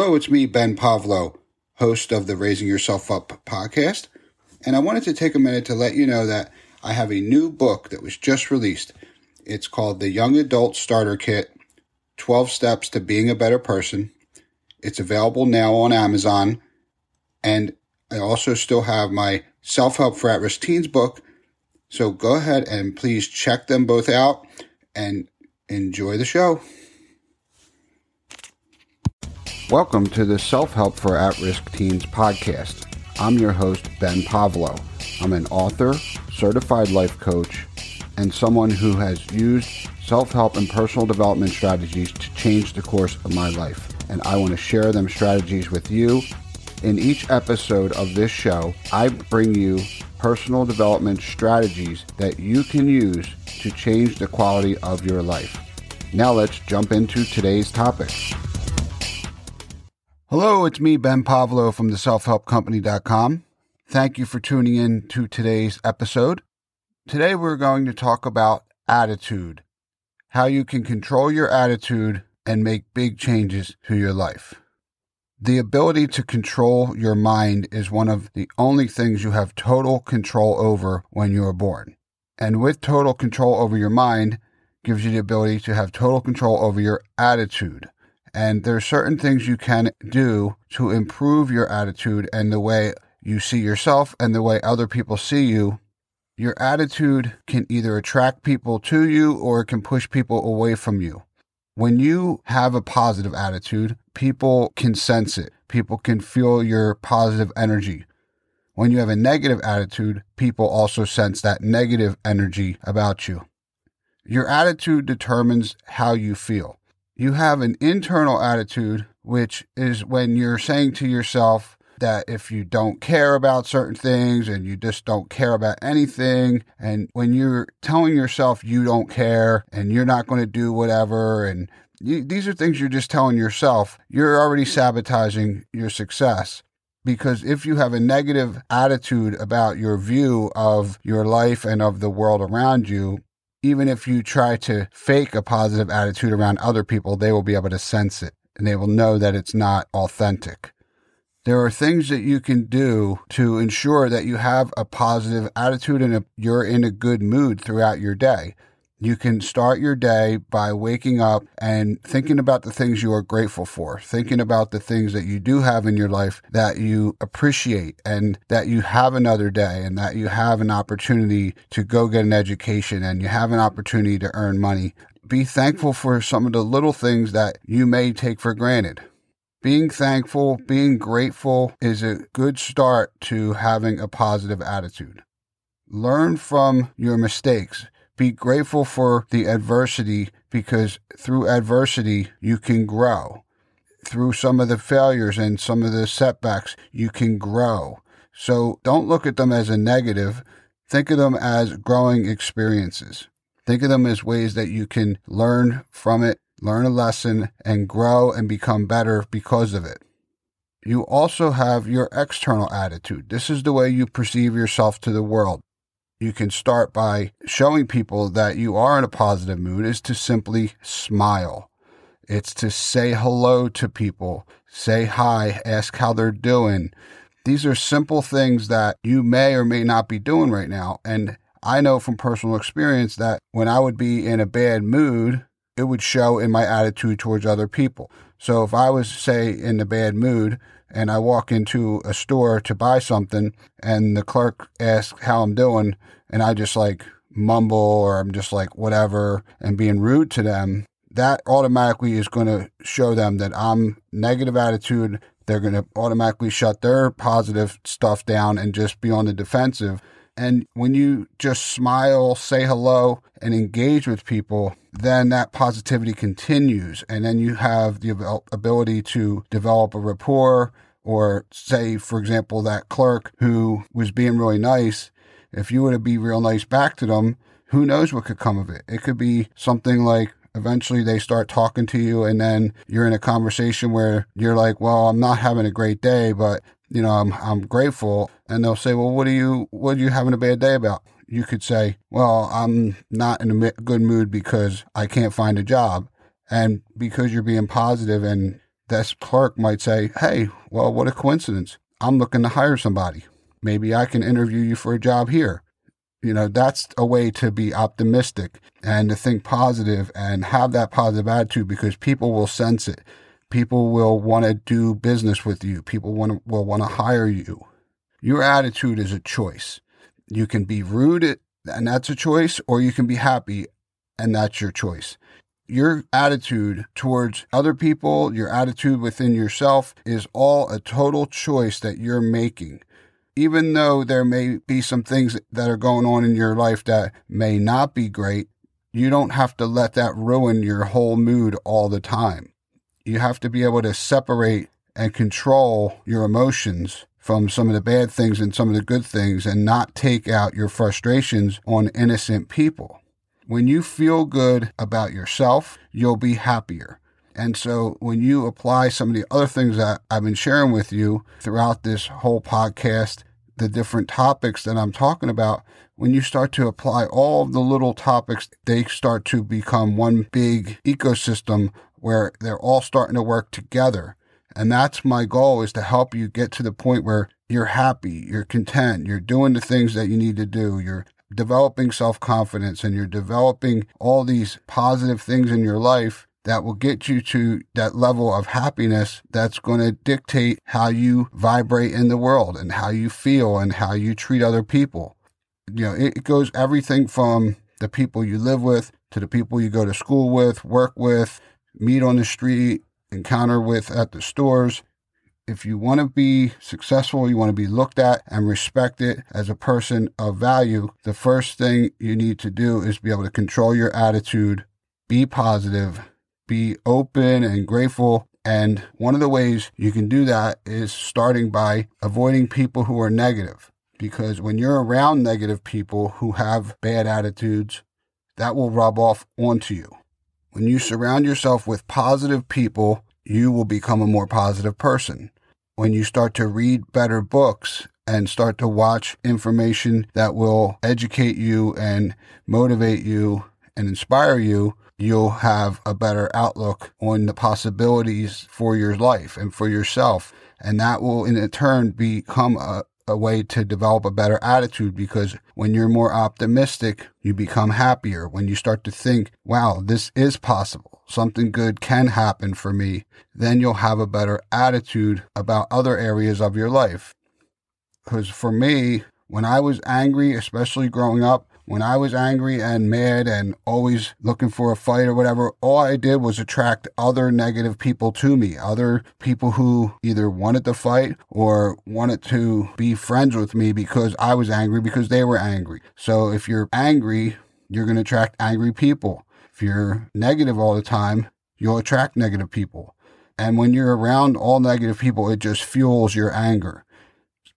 Hello, it's me, Ben Pavlo, host of the Raising Yourself Up podcast. And I wanted to take a minute to let you know that I have a new book that was just released. It's called The Young Adult Starter Kit 12 Steps to Being a Better Person. It's available now on Amazon. And I also still have my Self Help for At Risk Teens book. So go ahead and please check them both out and enjoy the show. Welcome to the Self Help for At Risk Teens podcast. I'm your host, Ben Pavlo. I'm an author, certified life coach, and someone who has used self help and personal development strategies to change the course of my life. And I want to share them strategies with you. In each episode of this show, I bring you personal development strategies that you can use to change the quality of your life. Now let's jump into today's topic. Hello, it's me, Ben Pavlo from the selfhelpcompany.com. Thank you for tuning in to today's episode. Today we're going to talk about attitude, how you can control your attitude and make big changes to your life. The ability to control your mind is one of the only things you have total control over when you are born. And with total control over your mind gives you the ability to have total control over your attitude. And there are certain things you can do to improve your attitude and the way you see yourself and the way other people see you. Your attitude can either attract people to you or it can push people away from you. When you have a positive attitude, people can sense it. People can feel your positive energy. When you have a negative attitude, people also sense that negative energy about you. Your attitude determines how you feel you have an internal attitude, which is when you're saying to yourself that if you don't care about certain things and you just don't care about anything, and when you're telling yourself you don't care and you're not going to do whatever, and you, these are things you're just telling yourself, you're already sabotaging your success. Because if you have a negative attitude about your view of your life and of the world around you, even if you try to fake a positive attitude around other people, they will be able to sense it and they will know that it's not authentic. There are things that you can do to ensure that you have a positive attitude and a, you're in a good mood throughout your day. You can start your day by waking up and thinking about the things you are grateful for, thinking about the things that you do have in your life that you appreciate and that you have another day and that you have an opportunity to go get an education and you have an opportunity to earn money. Be thankful for some of the little things that you may take for granted. Being thankful, being grateful is a good start to having a positive attitude. Learn from your mistakes be grateful for the adversity because through adversity, you can grow. Through some of the failures and some of the setbacks, you can grow. So don't look at them as a negative. Think of them as growing experiences. Think of them as ways that you can learn from it, learn a lesson, and grow and become better because of it. You also have your external attitude. This is the way you perceive yourself to the world you can start by showing people that you are in a positive mood is to simply smile. It's to say hello to people, say hi, ask how they're doing. These are simple things that you may or may not be doing right now. And I know from personal experience that when I would be in a bad mood, it would show in my attitude towards other people. So if I was, say, in a bad mood and I walk into a store to buy something and the clerk asks how I'm doing and I just like mumble or I'm just like whatever and being rude to them, that automatically is going to show them that I'm negative attitude. They're going to automatically shut their positive stuff down and just be on the defensive. And when you just smile, say hello, and engage with people, then that positivity continues. And then you have the ability to develop a rapport. Or, say, for example, that clerk who was being really nice, if you were to be real nice back to them, who knows what could come of it? It could be something like eventually they start talking to you and then you're in a conversation where you're like, well, I'm not having a great day, but you know, I'm, I'm grateful. And they'll say, well, what are you, what are you having a bad day about? You could say, well, I'm not in a good mood because I can't find a job. And because you're being positive and this clerk might say, Hey, well, what a coincidence. I'm looking to hire somebody. Maybe I can interview you for a job here. You know, that's a way to be optimistic and to think positive and have that positive attitude because people will sense it. People will want to do business with you. People want will want to hire you. Your attitude is a choice. You can be rude and that's a choice, or you can be happy and that's your choice. Your attitude towards other people, your attitude within yourself is all a total choice that you're making. Even though there may be some things that are going on in your life that may not be great, you don't have to let that ruin your whole mood all the time. You have to be able to separate and control your emotions from some of the bad things and some of the good things and not take out your frustrations on innocent people. When you feel good about yourself, you'll be happier. And so when you apply some of the other things that I've been sharing with you throughout this whole podcast, the different topics that I'm talking about, when you start to apply all of the little topics, they start to become one big ecosystem where they're all starting to work together. And that's my goal is to help you get to the point where you're happy, you're content, you're doing the things that you need to do, you're developing self confidence and you're developing all these positive things in your life that will get you to that level of happiness that's going to dictate how you vibrate in the world and how you feel and how you treat other people. You know, it goes everything from the people you live with to the people you go to school with, work with, meet on the street, encounter with at the stores, if you want to be successful, you want to be looked at and respected as a person of value, the first thing you need to do is be able to control your attitude, be positive, be open and grateful. And one of the ways you can do that is starting by avoiding people who are negative. Because when you're around negative people who have bad attitudes, that will rub off onto you. When you surround yourself with positive people, you will become a more positive person when you start to read better books and start to watch information that will educate you and motivate you and inspire you, you'll have a better outlook on the possibilities for your life and for yourself. And that will in turn become a, a way to develop a better attitude because when you're more optimistic, you become happier. When you start to think, wow, this is possible something good can happen for me, then you'll have a better attitude about other areas of your life. Because for me, when I was angry, especially growing up, when I was angry and mad and always looking for a fight or whatever, all I did was attract other negative people to me, other people who either wanted to fight or wanted to be friends with me because I was angry because they were angry. So if you're angry, you're going to attract angry people. If you're negative all the time, you'll attract negative people. And when you're around all negative people, it just fuels your anger.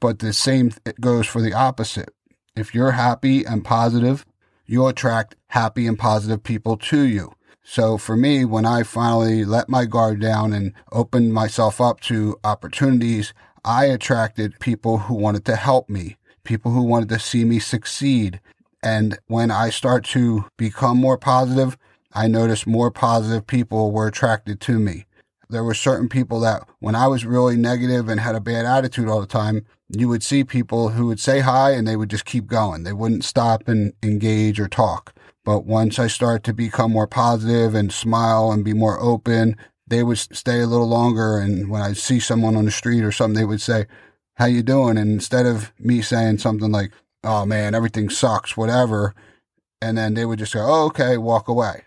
But the same goes for the opposite. If you're happy and positive, you'll attract happy and positive people to you. So for me, when I finally let my guard down and opened myself up to opportunities, I attracted people who wanted to help me, people who wanted to see me succeed. And when I start to become more positive, I noticed more positive people were attracted to me. There were certain people that when I was really negative and had a bad attitude all the time, you would see people who would say hi and they would just keep going. They wouldn't stop and engage or talk. But once I started to become more positive and smile and be more open, they would stay a little longer. And when I see someone on the street or something, they would say, how you doing? And instead of me saying something like, oh man, everything sucks, whatever, and then they would just go, oh, okay, walk away.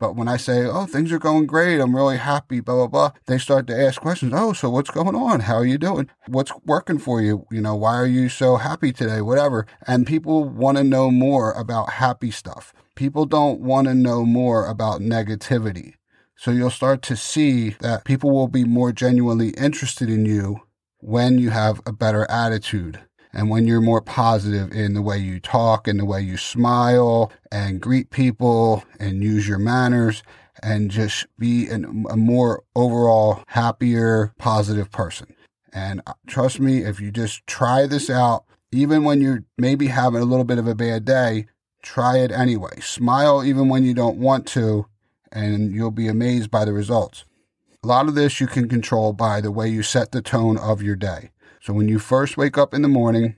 But when I say, oh, things are going great, I'm really happy, blah, blah, blah, they start to ask questions. Oh, so what's going on? How are you doing? What's working for you? You know, why are you so happy today? Whatever. And people want to know more about happy stuff. People don't want to know more about negativity. So you'll start to see that people will be more genuinely interested in you when you have a better attitude and when you're more positive in the way you talk and the way you smile and greet people and use your manners and just be an, a more overall happier, positive person. And uh, trust me, if you just try this out, even when you're maybe having a little bit of a bad day, try it anyway. Smile even when you don't want to, and you'll be amazed by the results. A lot of this you can control by the way you set the tone of your day. So when you first wake up in the morning,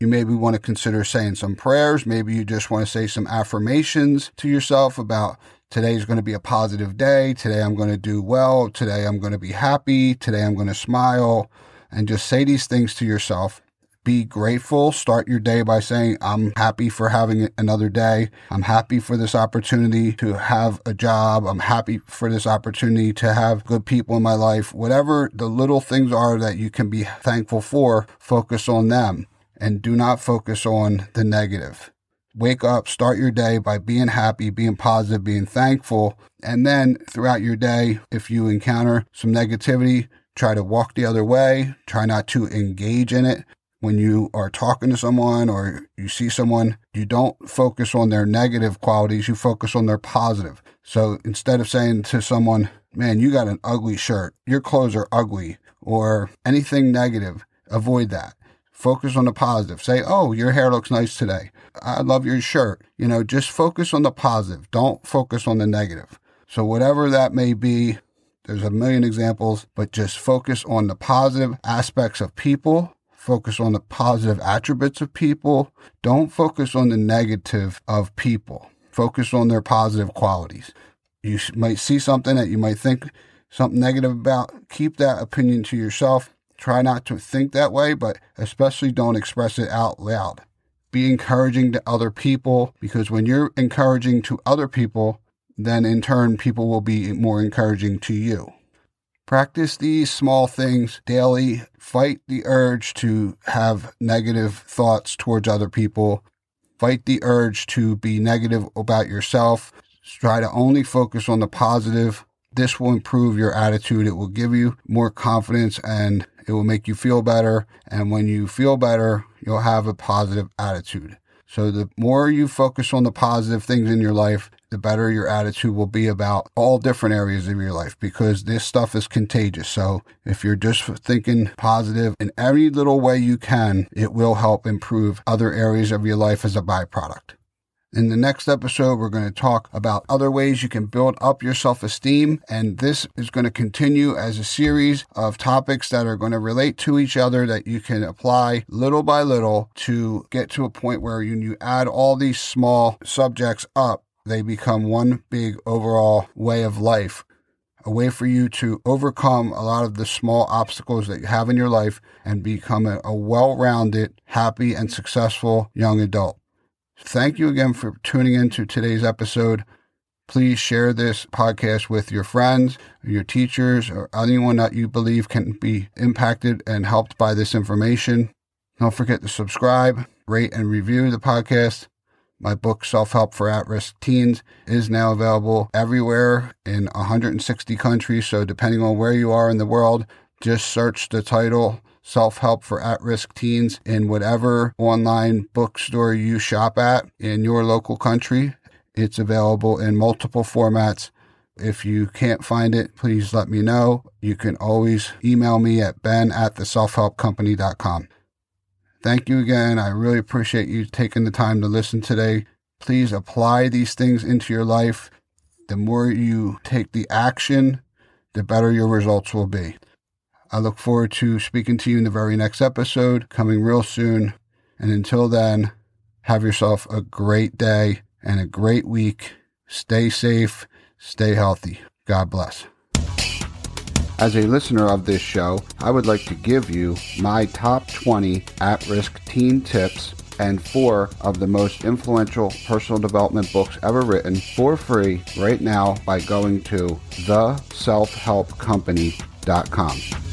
you maybe want to consider saying some prayers. Maybe you just want to say some affirmations to yourself about today's going to be a positive day. Today I'm going to do well. Today I'm going to be happy. Today I'm going to smile. And just say these things to yourself. Be grateful. Start your day by saying, I'm happy for having another day. I'm happy for this opportunity to have a job. I'm happy for this opportunity to have good people in my life. Whatever the little things are that you can be thankful for, focus on them and do not focus on the negative. Wake up, start your day by being happy, being positive, being thankful. And then throughout your day, if you encounter some negativity, try to walk the other way. Try not to engage in it. When you are talking to someone or you see someone, you don't focus on their negative qualities, you focus on their positive. So instead of saying to someone, man, you got an ugly shirt, your clothes are ugly, or anything negative, avoid that Focus on the positive. Say, oh, your hair looks nice today. I love your shirt. You know, just focus on the positive. Don't focus on the negative. So, whatever that may be, there's a million examples, but just focus on the positive aspects of people. Focus on the positive attributes of people. Don't focus on the negative of people. Focus on their positive qualities. You might see something that you might think something negative about. Keep that opinion to yourself Try not to think that way, but especially don't express it out loud. Be encouraging to other people because when you're encouraging to other people, then in turn, people will be more encouraging to you. Practice these small things daily. Fight the urge to have negative thoughts towards other people. Fight the urge to be negative about yourself. Try to only focus on the positive. This will improve your attitude. It will give you more confidence and it will make you feel better. And when you feel better, you'll have a positive attitude. So the more you focus on the positive things in your life, the better your attitude will be about all different areas of your life because this stuff is contagious. So if you're just thinking positive in every little way you can, it will help improve other areas of your life as a byproduct. In the next episode, we're going to talk about other ways you can build up your self esteem. And this is going to continue as a series of topics that are going to relate to each other that you can apply little by little to get to a point where you, you add all these small subjects up, they become one big overall way of life a way for you to overcome a lot of the small obstacles that you have in your life and become a, well rounded, happy, and successful young adult. Thank you again for tuning in to today's episode. Please share this podcast with your friends, your teachers, or anyone that you believe can be impacted and helped by this information. Don't forget to subscribe, rate, and review the podcast. My book, Self Help for At Risk Teens, is now available everywhere in 160 countries. So, depending on where you are in the world, just search the title self help for at risk teens in whatever online bookstore you shop at in your local country. It's available in multiple formats. If you can't find it, please let me know. You can always email me at ben at the selfhelpcompany.com. Thank you again. I really appreciate you taking the time to listen today. Please apply these things into your life. The more you take the action, the better your results will be. I look forward to speaking to you in the very next episode, coming real soon. And until then, have yourself a great day and a great week. Stay safe, stay healthy. God bless. As a listener of this show, I would like to give you my top 20 at risk teen tips and four of the most influential personal development books ever written for free right now by going to theselfhelpcompany.com.